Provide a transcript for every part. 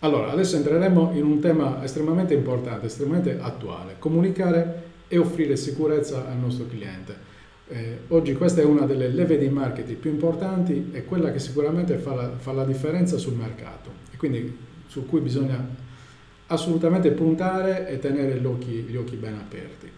Allora, adesso entreremo in un tema estremamente importante, estremamente attuale, comunicare e offrire sicurezza al nostro cliente. Eh, oggi questa è una delle leve di marketing più importanti e quella che sicuramente fa la, fa la differenza sul mercato e quindi su cui bisogna assolutamente puntare e tenere gli occhi, gli occhi ben aperti.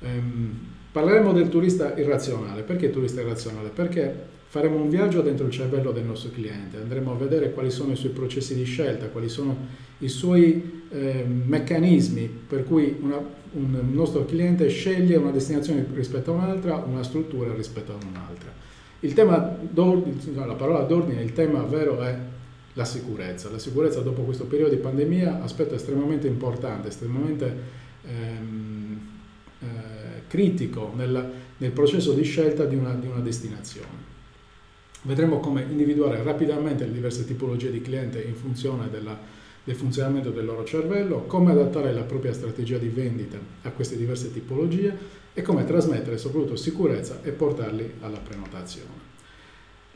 Um, parleremo del turista irrazionale. Perché turista irrazionale? Perché faremo un viaggio dentro il cervello del nostro cliente, andremo a vedere quali sono i suoi processi di scelta, quali sono i suoi eh, meccanismi per cui una, un nostro cliente sceglie una destinazione rispetto a un'altra, una struttura rispetto a un'altra. Il tema la parola d'ordine, il tema vero è la sicurezza. La sicurezza dopo questo periodo di pandemia, aspetto estremamente importante, estremamente ehm, eh, critico nel, nel, processo di scelta di una, di una destinazione. Vedremo come individuare rapidamente le diverse tipologie di cliente in funzione della, del funzionamento del loro cervello, come adattare la propria strategia di vendita a queste diverse tipologie e come trasmettere soprattutto sicurezza e portarli alla prenotazione.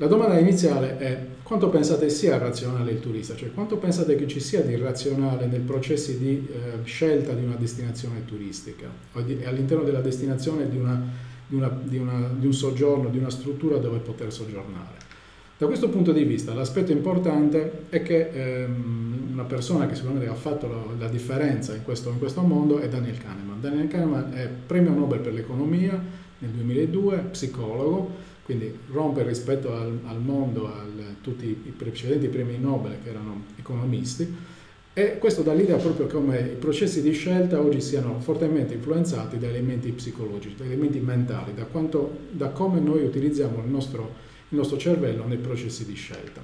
La domanda iniziale è quanto pensate sia razionale il turista, cioè quanto pensate che ci sia di razionale nei processi di eh, scelta di una destinazione turistica o di, all'interno della destinazione di una di, una, una, di un soggiorno, di una struttura dove poter soggiornare. Da questo punto di vista l'aspetto importante è che ehm, una persona che sicuramente ha fatto la, la differenza in questo, in questo, mondo è Daniel Kahneman. Daniel Kahneman è premio Nobel per l'economia nel 2002, psicologo, quindi rompe rispetto al, al mondo, a tutti i precedenti premi Nobel che erano economisti e questo dà l'idea proprio come i processi di scelta oggi siano fortemente influenzati da elementi psicologici, da elementi mentali, da, quanto, da come noi utilizziamo il nostro, il nostro, cervello nei processi di scelta.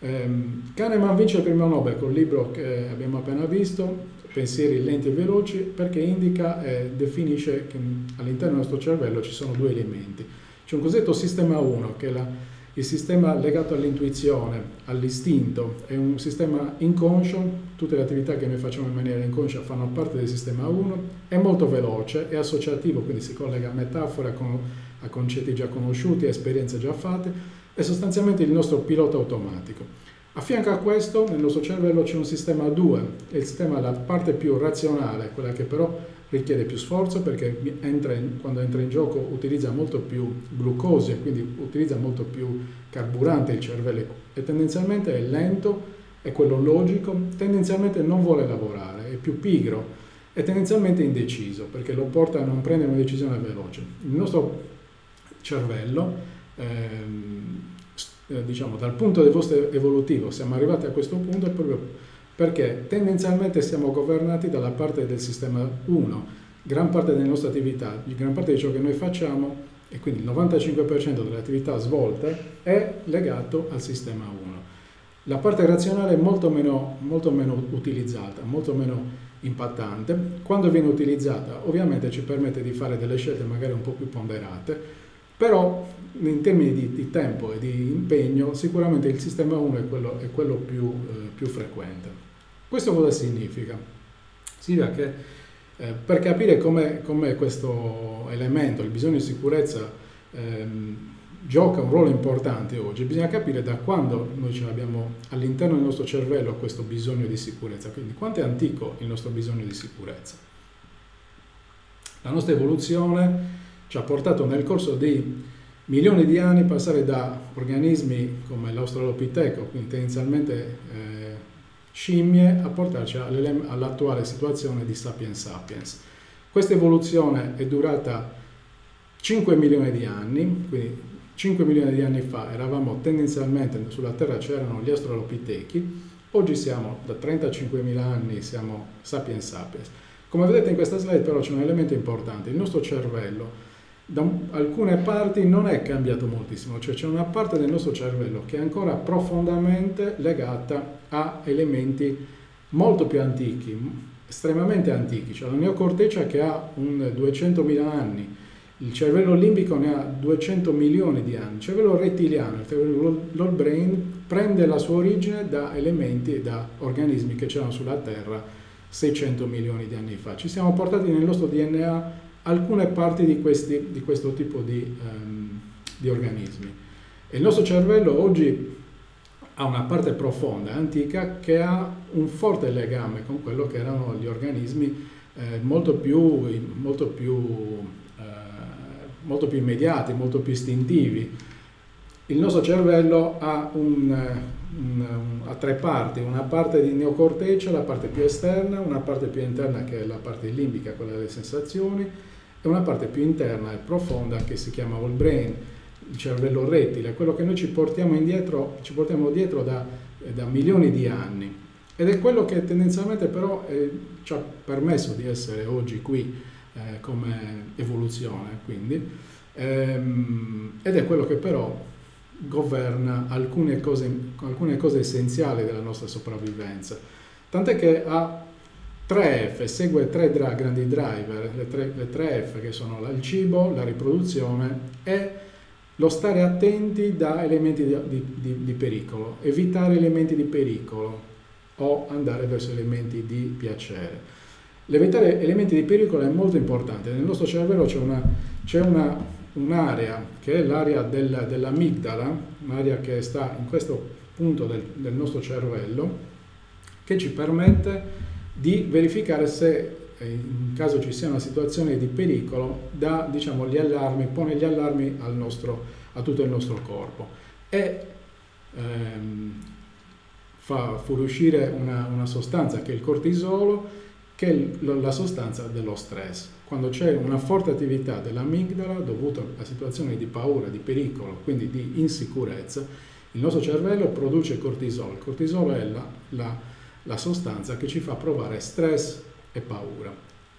Um, Kahneman vince il premio Nobel col libro che abbiamo appena visto, Pensieri lenti e veloci, perché indica e definisce che all'interno del nostro cervello ci sono due elementi. C'è un cosiddetto sistema 1, che è la il sistema legato all'intuizione, all'istinto, è un sistema inconscio, tutte le attività che noi facciamo in maniera inconscia fanno parte del sistema 1, è molto veloce, è associativo, quindi si collega a metafore, a, con, a concetti già conosciuti, a esperienze già fatte, è sostanzialmente il nostro pilota automatico. A fianco a questo, nel nostro cervello c'è un sistema 2, è il sistema, la parte più razionale, quella che però richiede più sforzo perché entra in, quando entra in gioco utilizza molto più glucosio, quindi utilizza molto più carburante il cervello e tendenzialmente è lento, è quello logico, tendenzialmente non vuole lavorare, è più pigro e tendenzialmente indeciso perché lo porta a non prendere una decisione veloce. Il nostro cervello, ehm, eh, diciamo dal punto di vista evolutivo, siamo arrivati a questo punto proprio perché tendenzialmente siamo governati dalla parte del sistema 1. Gran parte delle nostre attività, gran parte di ciò che noi facciamo, e quindi il 95% delle attività svolte, è legato al sistema 1. La parte razionale è molto meno, molto meno utilizzata, molto meno impattante. Quando viene utilizzata ovviamente ci permette di fare delle scelte magari un po' più ponderate, però in termini di, di tempo e di impegno sicuramente il sistema 1 è quello, è quello più, eh, più frequente. Questo cosa significa? Significa che eh, per capire come, questo elemento, il bisogno di sicurezza, ehm, gioca un ruolo importante oggi, bisogna capire da quando noi ce l'abbiamo all'interno del nostro cervello questo bisogno di sicurezza, quindi quanto è antico il nostro bisogno di sicurezza. La nostra evoluzione ci ha portato nel corso di milioni di anni a passare da organismi come l'Australopiteco, quindi tendenzialmente eh, scimmie a portarci all'attuale situazione di sapiens sapiens. Questa evoluzione è durata 5 milioni di anni, quindi 5 milioni di anni fa eravamo tendenzialmente sulla Terra c'erano gli australopitechi, oggi siamo da 35.000 anni siamo sapiens sapiens. Come vedete in questa slide però c'è un elemento importante, il nostro cervello da alcune parti non è cambiato moltissimo, cioè c'è una parte del nostro cervello che è ancora profondamente legata a elementi molto più antichi, estremamente antichi, cioè la neocorteccia che ha un 200.000 anni, il cervello limbico ne ha 200 milioni di anni, il cervello rettiliano, il cervello l'all brain prende la sua origine da elementi e da organismi che c'erano sulla Terra 600 milioni di anni fa. Ci siamo portati nel nostro DNA alcune parti di, questi, di questo tipo di, um, di, organismi. E il nostro cervello oggi ha una parte profonda, antica, che ha un forte legame con quello che erano gli organismi eh, molto, più, molto, più, eh, molto più immediati, molto più istintivi. Il nostro cervello ha, un, un, ha, tre parti, una parte di neocorteccia, la parte più esterna, una parte più interna che è la parte limbica, quella delle sensazioni, e una parte più interna e profonda che si chiama whole brain, il cervello rettile, quello che noi ci portiamo, indietro, ci portiamo dietro da, da, milioni di anni. Ed è quello che tendenzialmente però eh, ci ha permesso di essere oggi qui eh, come evoluzione, quindi, ehm, ed è quello che però governa alcune cose, alcune cose essenziali della nostra sopravvivenza. Tant'è che ha 3F, segue tre grandi driver, le tre, le tre F che sono il cibo, la riproduzione e lo stare attenti da elementi di, di, di, pericolo, evitare elementi di pericolo o andare verso elementi di piacere. L'evitare elementi di pericolo è molto importante, nel nostro cervello c'è, una, c'è una, un'area che è l'area del, dell'amigdala, un'area che sta in questo punto del, del nostro cervello, che ci permette di verificare se in caso ci sia una situazione di pericolo, dà diciamo, gli allarmi, pone gli allarmi nostro, a tutto il nostro corpo e ehm, fa fuoriuscire una, una, sostanza che è il cortisolo, che è la sostanza dello stress. Quando c'è una forte attività dell'amigdala dovuta a situazioni di paura, di pericolo, quindi di insicurezza, il nostro cervello produce cortisolo. Il cortisolo è la, la, la sostanza che ci fa provare stress e paura.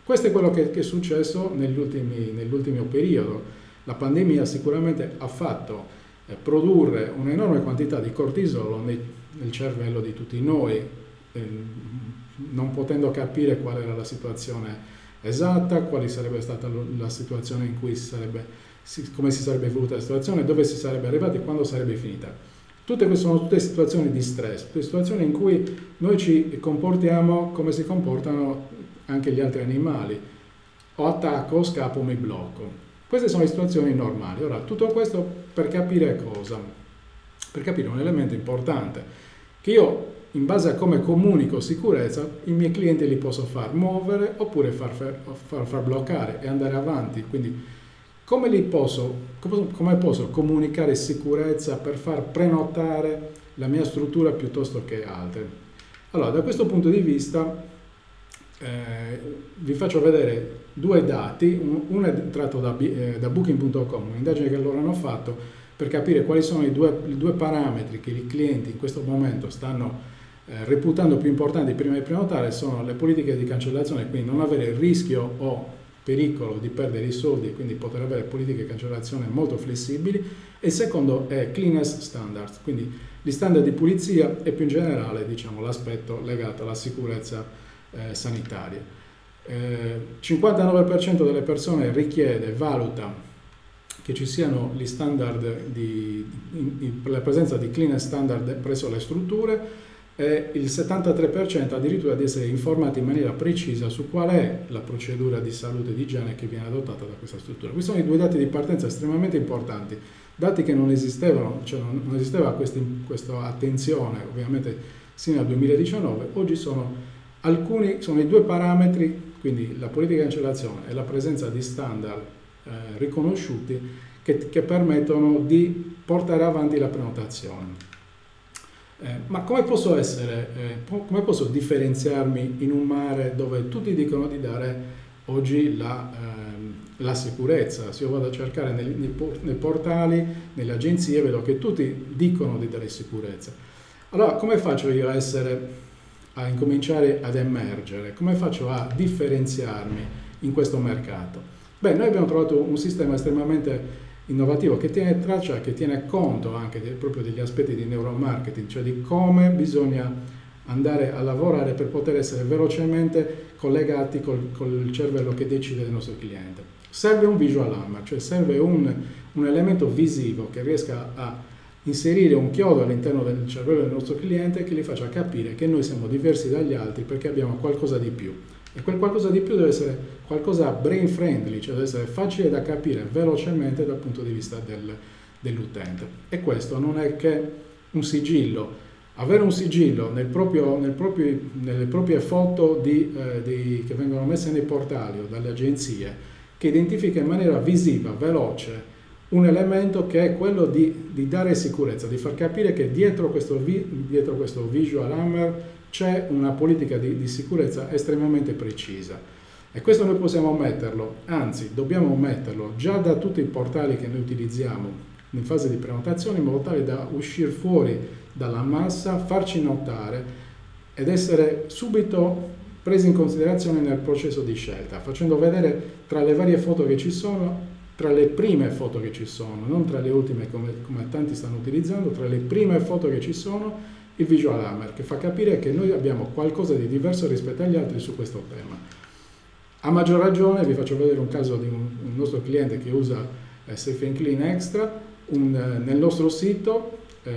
Questo è quello che, che è successo nell'ultimo periodo. La pandemia sicuramente ha fatto eh, produrre un'enorme quantità di cortisolo nel, nel cervello di tutti noi, eh, non potendo capire qual era la situazione esatta, quale sarebbe stata la situazione in cui si sarebbe, si, come si sarebbe evoluta la situazione, dove si sarebbe arrivati e quando sarebbe finita. Tutte queste sono tutte situazioni di stress, situazioni in cui noi ci comportiamo come si comportano anche gli altri animali. O attacco, scappo, mi blocco. Queste sono le situazioni normali. Ora, tutto questo per capire cosa? Per capire un elemento importante, che io in base a come comunico sicurezza, i miei clienti li posso far muovere oppure far, far, far bloccare e andare avanti. Quindi come, posso, come posso comunicare sicurezza per far prenotare la mia struttura piuttosto che altre? Allora, da questo punto di vista eh, vi faccio vedere due dati, uno è tratto da, eh, da booking.com, un'indagine che loro hanno fatto per capire quali sono i due, i due parametri che i clienti in questo momento stanno eh, reputando più importanti prima di prenotare, sono le politiche di cancellazione, quindi non avere il rischio o pericolo di perdere i soldi e quindi poter avere politiche di cancellazione molto flessibili. E il secondo è cleanest standards, quindi gli standard di pulizia e più in generale diciamo, l'aspetto legato alla sicurezza eh, sanitaria. Eh, 59% delle persone richiede, valuta che ci siano gli standard di, in, in, la presenza di cleanest standard presso le strutture e il 73% addirittura di essere informati in maniera precisa su qual è la procedura di salute e di igiene che viene adottata da questa struttura. Questi sono i due dati di partenza estremamente importanti, dati che non esistevano, cioè non, esisteva questa attenzione ovviamente sino al 2019, oggi sono alcuni, sono i due parametri, quindi la politica di cancellazione e la presenza di standard eh, riconosciuti che, che permettono di portare avanti la prenotazione. Eh, ma come posso essere, eh, come posso differenziarmi in un mare dove tutti dicono di dare oggi la, eh, la sicurezza? Se io vado a cercare nei, nei, nei, portali, nelle agenzie, vedo che tutti dicono di dare sicurezza. Allora, come faccio io a essere, a incominciare ad emergere? Come faccio a differenziarmi in questo mercato? Beh, noi abbiamo trovato un sistema estremamente innovativo che tiene traccia, che tiene conto anche de, proprio degli aspetti di neuromarketing, cioè di come bisogna andare a lavorare per poter essere velocemente collegati col, col cervello che decide del nostro cliente. Serve un visual hammer, cioè serve un, un elemento visivo che riesca a inserire un chiodo all'interno del cervello del nostro cliente che gli faccia capire che noi siamo diversi dagli altri perché abbiamo qualcosa di più. E quel qualcosa di più deve essere qualcosa brain friendly, cioè deve essere facile da capire velocemente dal punto di vista del, dell'utente. E questo non è che un sigillo Avere un sigillo nel proprio, nel proprio, nelle proprie foto di, eh, di, che vengono messe nei portali o dalle agenzie, che identifica in maniera visiva, veloce, un elemento che è quello di, di dare sicurezza, di far capire che dietro questo, dietro questo visual hammer c'è una politica di, di sicurezza estremamente precisa. E questo noi possiamo metterlo, anzi dobbiamo metterlo già da tutti i portali che noi utilizziamo in fase di prenotazione in modo tale da uscire fuori dalla massa, farci notare ed essere subito presi in considerazione nel processo di scelta, facendo vedere tra le varie foto che ci sono, tra le prime foto che ci sono, non tra le ultime come, come tanti stanno utilizzando, tra le prime foto che ci sono, il visual hammer, che fa capire che noi abbiamo qualcosa di diverso rispetto agli altri su questo tema. A maggior ragione vi faccio vedere un caso di un, un nostro cliente che usa eh, Safe Clean Extra, un, eh, nel nostro sito eh,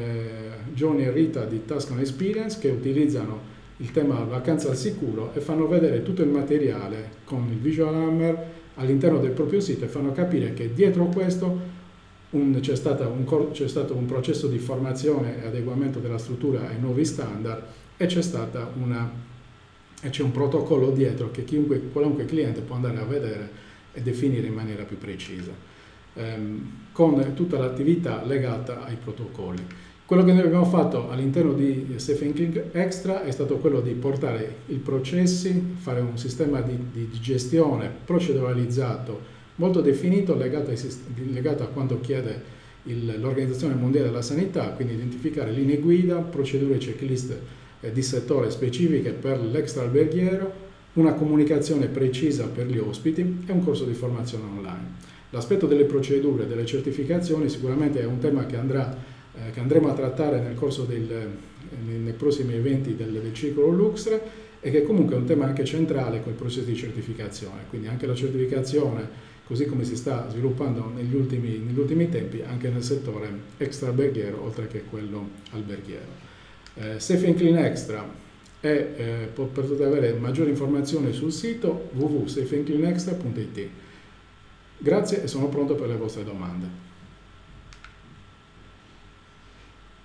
Johnny e Rita di Tuscan Experience che utilizzano il tema vacanza al sicuro e fanno vedere tutto il materiale con il visual hammer all'interno del proprio sito e fanno capire che dietro questo un, c'è, un, c'è, stato un processo di formazione e adeguamento della struttura ai nuovi standard e c'è, una, e c'è un protocollo dietro che chiunque, qualunque cliente può andare a vedere e definire in maniera più precisa, ehm, con tutta l'attività legata ai protocolli. Quello che noi abbiamo fatto all'interno di Safe Thinking Extra è stato quello di portare i processi, fare un sistema di, di, gestione proceduralizzato molto definito legato, ai, legato a quanto chiede il, l'Organizzazione Mondiale della Sanità, quindi identificare linee guida, procedure checklist eh, di settore specifiche per l'extra-alberghiero, una comunicazione precisa per gli ospiti e un corso di formazione online. L'aspetto delle procedure, delle certificazioni sicuramente è un tema che andrà eh, che andremo a trattare nel corso del, nei prossimi eventi del, del Circolo Luxre e che comunque è un tema anche centrale con il processo di certificazione, quindi anche la certificazione così come si sta sviluppando negli ultimi, negli ultimi tempi anche nel settore extra alberghiero oltre che quello alberghiero. Eh, Safe Clean Extra è, eh, potete avere maggiori informazioni sul sito www.safeandcleanextra.it. Grazie e sono pronto per le vostre domande.